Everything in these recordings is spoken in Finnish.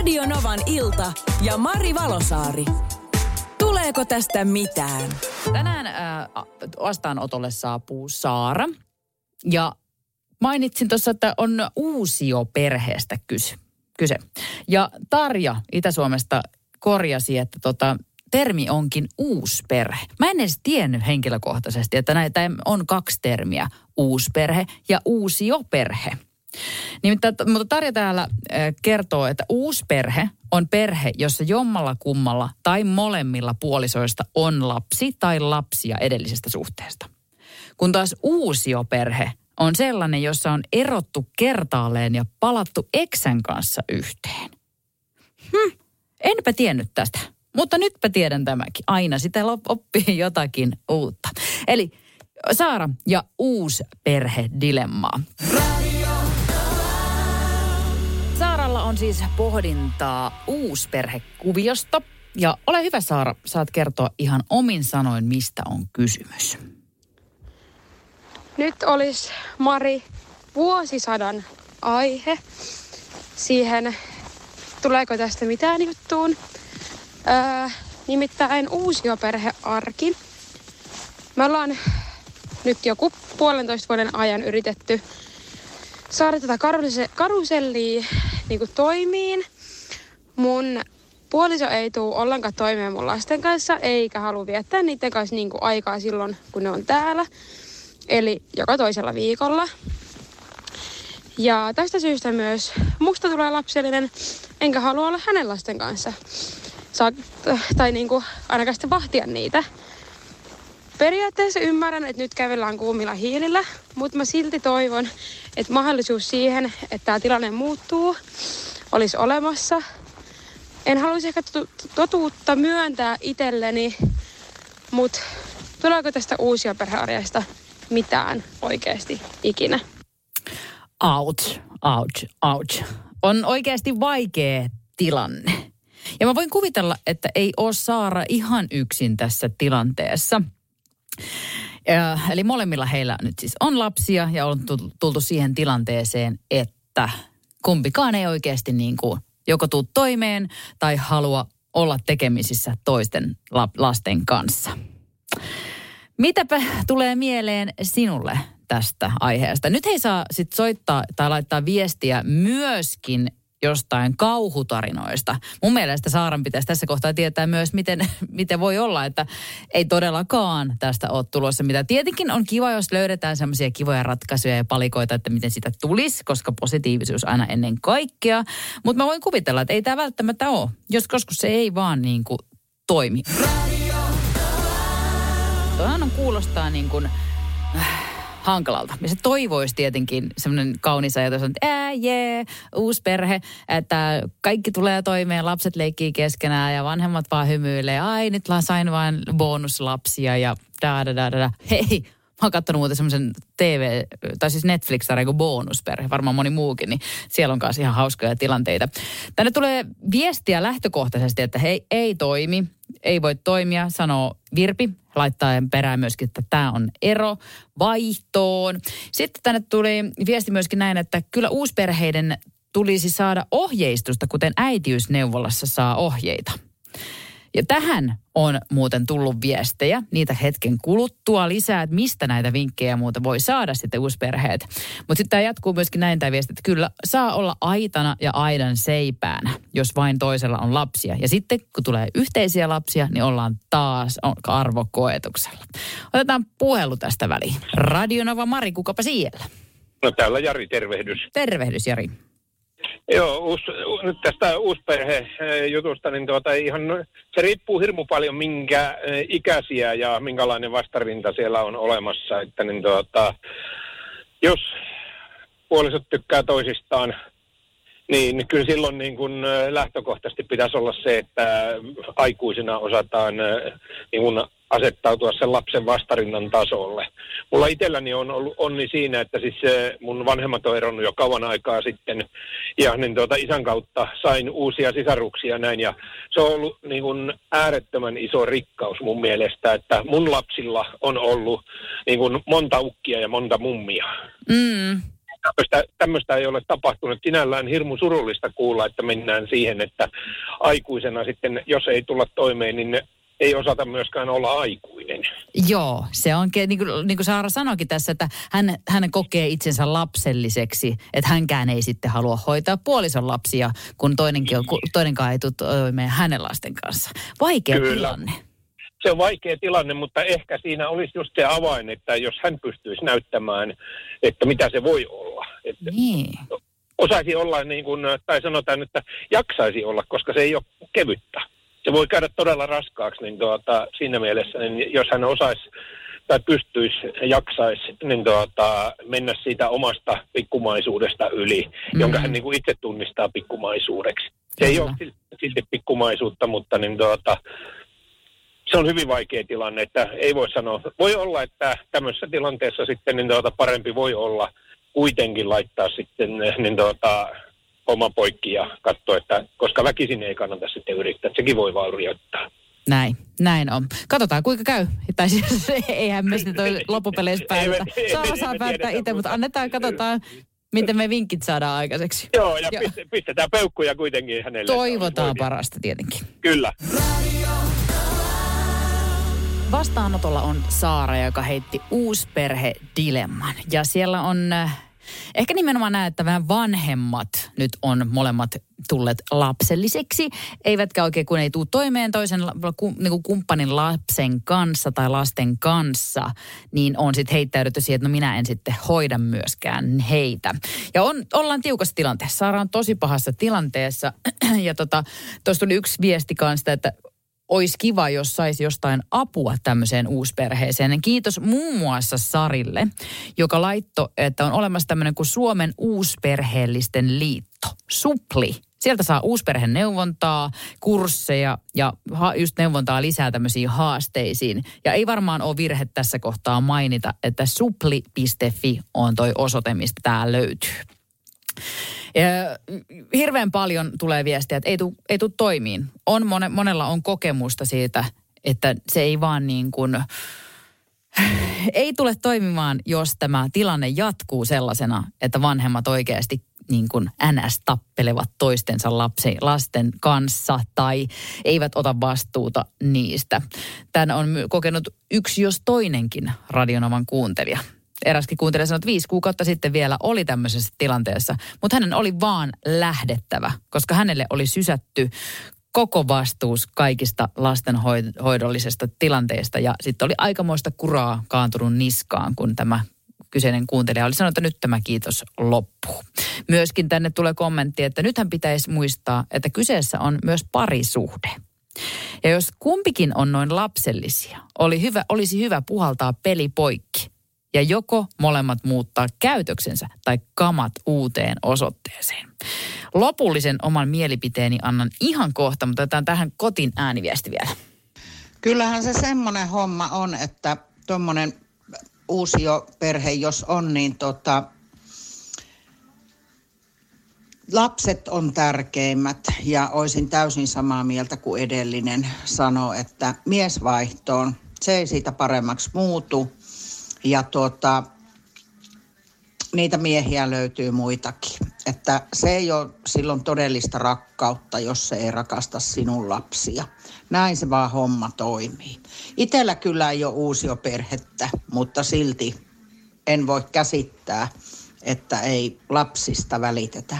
Radio Novan ilta ja Mari Valosaari. Tuleeko tästä mitään? Tänään äh, vastaanotolle saapuu Saara. Ja mainitsin tuossa, että on uusio perheestä kyse. kyse. Ja Tarja Itä-Suomesta korjasi, että tota, termi onkin uusperhe. Mä en edes tiennyt henkilökohtaisesti, että näitä on kaksi termiä, uusperhe ja uusioperhe. Nimittäin, mutta Tarja täällä kertoo, että uusperhe on perhe, jossa jommalla kummalla tai molemmilla puolisoista on lapsi tai lapsia edellisestä suhteesta. Kun taas uusioperhe on sellainen, jossa on erottu kertaalleen ja palattu eksän kanssa yhteen. Hm, enpä tiennyt tästä. Mutta nytpä tiedän tämäkin. Aina sitä oppii jotakin uutta. Eli Saara ja uusperhedilemmaa. Saaralla on siis pohdintaa uusperhekuviosta. Ja ole hyvä Saara, saat kertoa ihan omin sanoin, mistä on kysymys. Nyt olisi Mari vuosisadan aihe siihen, tuleeko tästä mitään juttuun. Öö, nimittäin uusioperhearki. Me ollaan nyt joku puolentoista vuoden ajan yritetty saada tätä karusellia niin kuin toimiin. Mun puoliso ei tule ollenkaan toimeen mun lasten kanssa, eikä halua viettää niiden kanssa niin kuin aikaa silloin, kun ne on täällä. Eli joka toisella viikolla. Ja tästä syystä myös musta tulee lapsellinen, enkä halua olla hänen lasten kanssa. Saa, tai niin kuin ainakaan sitten vahtia niitä. Periaatteessa ymmärrän, että nyt kävellään kuumilla hiilillä, mutta mä silti toivon, että mahdollisuus siihen, että tämä tilanne muuttuu, olisi olemassa. En haluaisi ehkä totuutta myöntää itselleni, mutta tuleeko tästä uusia perhearjesta mitään oikeasti ikinä? Ouch, ouch, ouch. On oikeasti vaikea tilanne. Ja mä voin kuvitella, että ei ole Saara ihan yksin tässä tilanteessa. Ja, eli molemmilla heillä nyt siis on lapsia ja on tultu siihen tilanteeseen, että kumpikaan ei oikeasti niin kuin joko tuu toimeen tai halua olla tekemisissä toisten lasten kanssa. Mitäpä tulee mieleen sinulle tästä aiheesta? Nyt ei saa sit soittaa tai laittaa viestiä myöskin jostain kauhutarinoista. Mun mielestä Saaran pitäisi tässä kohtaa tietää myös, miten, miten voi olla, että ei todellakaan tästä ole tulossa mitä. Tietenkin on kiva, jos löydetään semmoisia kivoja ratkaisuja ja palikoita, että miten sitä tulisi, koska positiivisuus aina ennen kaikkea. Mutta mä voin kuvitella, että ei tämä välttämättä ole, jos koska se ei vaan niin kuin toimi. Tuohan on kuulostaa niin kuin, äh, hankalalta. Ja se toivoisi tietenkin semmoinen kaunis ajatus, että ää, jee, uusi perhe, että kaikki tulee toimeen, lapset leikkii keskenään ja vanhemmat vaan hymyilee. Ai, nyt sain vain bonuslapsia ja da da da da. Hei, mä oon katsonut muuten semmoisen TV, tai siis Netflix-sarja kuin Bonusperhe, varmaan moni muukin, niin siellä on kanssa ihan hauskoja tilanteita. Tänne tulee viestiä lähtökohtaisesti, että hei, ei toimi, ei voi toimia, sanoo Virpi, laittaa perään myöskin, että tämä on ero vaihtoon. Sitten tänne tuli viesti myöskin näin, että kyllä uusperheiden tulisi saada ohjeistusta, kuten äitiysneuvolassa saa ohjeita. Ja tähän on muuten tullut viestejä, niitä hetken kuluttua lisää, että mistä näitä vinkkejä muuta voi saada sitten uusperheet. Mutta sitten tämä jatkuu myöskin näin tämä viesti, että kyllä saa olla aitana ja aidan seipäänä, jos vain toisella on lapsia. Ja sitten kun tulee yhteisiä lapsia, niin ollaan taas arvokoetuksella. Otetaan puhelu tästä väliin. Radionova Mari, kukapa siellä? No täällä Jari, tervehdys. Tervehdys Jari. Joo, uus, nyt tästä uusperhe-jutusta, niin tuota, ihan, se riippuu hirmu paljon minkä ikäisiä ja minkälainen vastarinta siellä on olemassa. Että niin tuota, jos puolisot tykkää toisistaan, niin kyllä silloin niin kuin lähtökohtaisesti pitäisi olla se, että aikuisina osataan niin kuin asettautua sen lapsen vastarinnan tasolle. Mulla itselläni on ollut onni siinä, että siis mun vanhemmat on eronnut jo kauan aikaa sitten ja niin tuota, isän kautta sain uusia sisaruksia näin ja se on ollut niin kuin äärettömän iso rikkaus mun mielestä, että mun lapsilla on ollut niin kuin monta ukkia ja monta mummia. Mm. Tämmöistä, tämmöistä ei ole tapahtunut. Sinällään hirmu surullista kuulla, että mennään siihen, että aikuisena sitten, jos ei tulla toimeen, niin ei osata myöskään olla aikuinen. Joo, se on, niin kuin, niin kuin Saara sanoikin tässä, että hän, hän kokee itsensä lapselliseksi, että hänkään ei sitten halua hoitaa puolison lapsia, kun toinenkin on, toinenkaan ei tule toimeen hänen lasten kanssa. Vaikea Kyllä. tilanne. Se on vaikea tilanne, mutta ehkä siinä olisi just se avain, että jos hän pystyisi näyttämään, että mitä se voi olla. Että niin. Osaisi olla niin kuin, tai sanotaan, että jaksaisi olla, koska se ei ole kevyttä se voi käydä todella raskaaksi, niin tuota, siinä mielessä, niin jos hän osaisi tai pystyisi, jaksaisi niin tuota, mennä siitä omasta pikkumaisuudesta yli, mm. jonka hän niin kuin itse tunnistaa pikkumaisuudeksi. Se ei ole silti pikkumaisuutta, mutta niin tuota, se on hyvin vaikea tilanne, että ei voi sanoa. Voi olla, että tämmöisessä tilanteessa sitten niin tuota, parempi voi olla kuitenkin laittaa sitten niin tuota, oma poikki ja katsoa, että koska väkisin ei kannata sitten yrittää, että sekin voi vaurioittaa. Näin, näin on. Katsotaan kuinka käy. Tai siis eihän me sitten toi loppupeleissä päätä. Saara saa päättää itse, mutta annetaan, katsotaan, miten me vinkit saadaan aikaiseksi. Joo, ja Joo. pistetään peukkuja kuitenkin hänelle. Toivotaan parasta tietenkin. Kyllä. Vastaanotolla on Saara, joka heitti uusperhe-dilemman. Ja siellä on äh, Ehkä nimenomaan näet, että vähän vanhemmat nyt on molemmat tulleet lapselliseksi, eivätkä oikein kun ei tule toimeen toisen niin kuin kumppanin lapsen kanssa tai lasten kanssa, niin on sitten heittäydytty siihen, että no minä en sitten hoida myöskään heitä. Ja on, ollaan tiukassa tilanteessa. Saara on tosi pahassa tilanteessa ja tota, tuli yksi viesti kanssa, että olisi kiva, jos saisi jostain apua tämmöiseen uusperheeseen. Kiitos muun muassa Sarille, joka laittoi, että on olemassa tämmöinen kuin Suomen uusperheellisten liitto, SUPLI. Sieltä saa uusperheen neuvontaa, kursseja ja just neuvontaa lisää tämmöisiin haasteisiin. Ja ei varmaan ole virhe tässä kohtaa mainita, että supli.fi on toi osoite, mistä tämä löytyy. Ja hirveän paljon tulee viestiä, että ei tule ei tuu toimiin. On mone, monella on kokemusta siitä, että se ei vaan niin kuin, ei tule toimimaan, jos tämä tilanne jatkuu sellaisena, että vanhemmat oikeasti niin kuin NS tappelevat toistensa lapsi, lasten kanssa tai eivät ota vastuuta niistä. Tämän on kokenut yksi jos toinenkin radionoman kuuntelija eräskin kuuntelija sanoi, että viisi kuukautta sitten vielä oli tämmöisessä tilanteessa, mutta hänen oli vaan lähdettävä, koska hänelle oli sysätty koko vastuus kaikista lastenhoidollisesta tilanteesta ja sitten oli aikamoista kuraa kaantunut niskaan, kun tämä kyseinen kuuntelija oli sanonut, että nyt tämä kiitos loppuu. Myöskin tänne tulee kommentti, että nythän pitäisi muistaa, että kyseessä on myös parisuhde. Ja jos kumpikin on noin lapsellisia, oli hyvä, olisi hyvä puhaltaa peli poikki ja joko molemmat muuttaa käytöksensä tai kamat uuteen osoitteeseen. Lopullisen oman mielipiteeni annan ihan kohta, mutta otetaan tähän kotin ääniviesti vielä. Kyllähän se semmoinen homma on, että tuommoinen uusio perhe, jos on, niin tota, lapset on tärkeimmät ja olisin täysin samaa mieltä kuin edellinen sanoi, että miesvaihtoon, se ei siitä paremmaksi muutu ja tuota, niitä miehiä löytyy muitakin. Että se ei ole silloin todellista rakkautta, jos se ei rakasta sinun lapsia. Näin se vaan homma toimii. Itellä kyllä ei ole uusio perhettä, mutta silti en voi käsittää, että ei lapsista välitetä.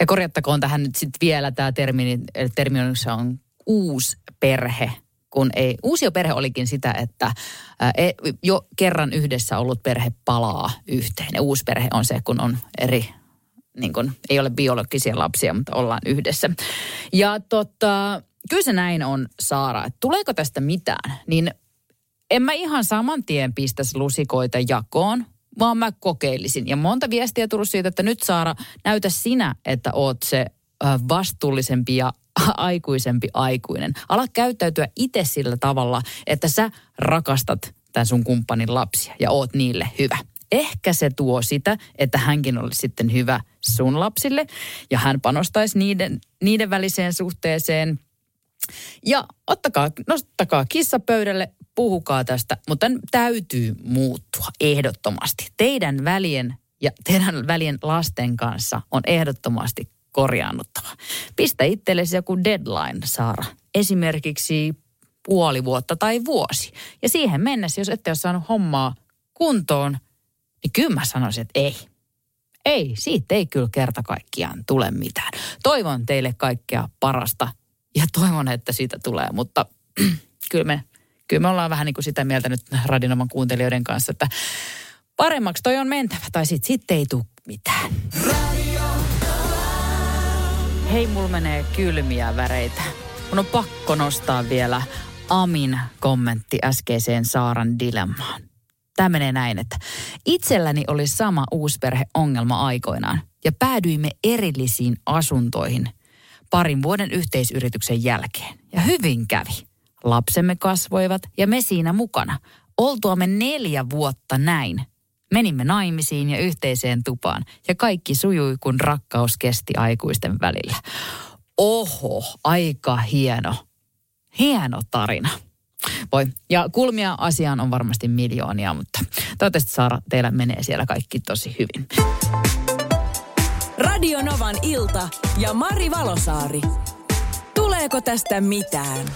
Ja korjattakoon tähän nyt sitten vielä tämä termi, termi on uusi perhe kun ei, uusioperhe olikin sitä, että e, jo kerran yhdessä ollut perhe palaa yhteen. Ja uusi perhe on se, kun on eri, niin kun, ei ole biologisia lapsia, mutta ollaan yhdessä. Ja tota, kyllä se näin on, Saara, että tuleeko tästä mitään, niin en mä ihan saman tien pistäisi lusikoita jakoon, vaan mä kokeilisin. Ja monta viestiä tullut siitä, että nyt Saara, näytä sinä, että oot se vastuullisempi ja aikuisempi aikuinen. Ala käyttäytyä itse sillä tavalla, että sä rakastat tämän sun kumppanin lapsia ja oot niille hyvä. Ehkä se tuo sitä, että hänkin olisi sitten hyvä sun lapsille ja hän panostaisi niiden, niiden väliseen suhteeseen. Ja ottakaa, nostakaa kissa pöydälle, puhukaa tästä, mutta täytyy muuttua ehdottomasti. Teidän välien ja teidän välien lasten kanssa on ehdottomasti korjaannuttava. Pistä itsellesi joku deadline, Saara. Esimerkiksi puoli vuotta tai vuosi. Ja siihen mennessä, jos ette ole saanut hommaa kuntoon, niin kyllä mä sanoisin, että ei. Ei, siitä ei kyllä kerta kaikkiaan tule mitään. Toivon teille kaikkea parasta ja toivon, että siitä tulee, mutta kyllä me, kyllä me ollaan vähän niin kuin sitä mieltä nyt Radinoman kuuntelijoiden kanssa, että paremmaksi toi on mentävä tai sitten sit ei tule mitään. Hei, mulla menee kylmiä väreitä. Mun on pakko nostaa vielä Amin kommentti äskeiseen Saaran dilemmaan. Tämä menee näin, että itselläni oli sama uusperheongelma aikoinaan ja päädyimme erillisiin asuntoihin parin vuoden yhteisyrityksen jälkeen. Ja hyvin kävi. Lapsemme kasvoivat ja me siinä mukana. Oltuamme neljä vuotta näin. Menimme naimisiin ja yhteiseen tupaan ja kaikki sujui, kun rakkaus kesti aikuisten välillä. Oho, aika hieno. Hieno tarina. Voi. Ja kulmia asiaan on varmasti miljoonia, mutta toivottavasti Saara, teillä menee siellä kaikki tosi hyvin. Radio Novan ilta ja Mari Valosaari. Tuleeko tästä mitään?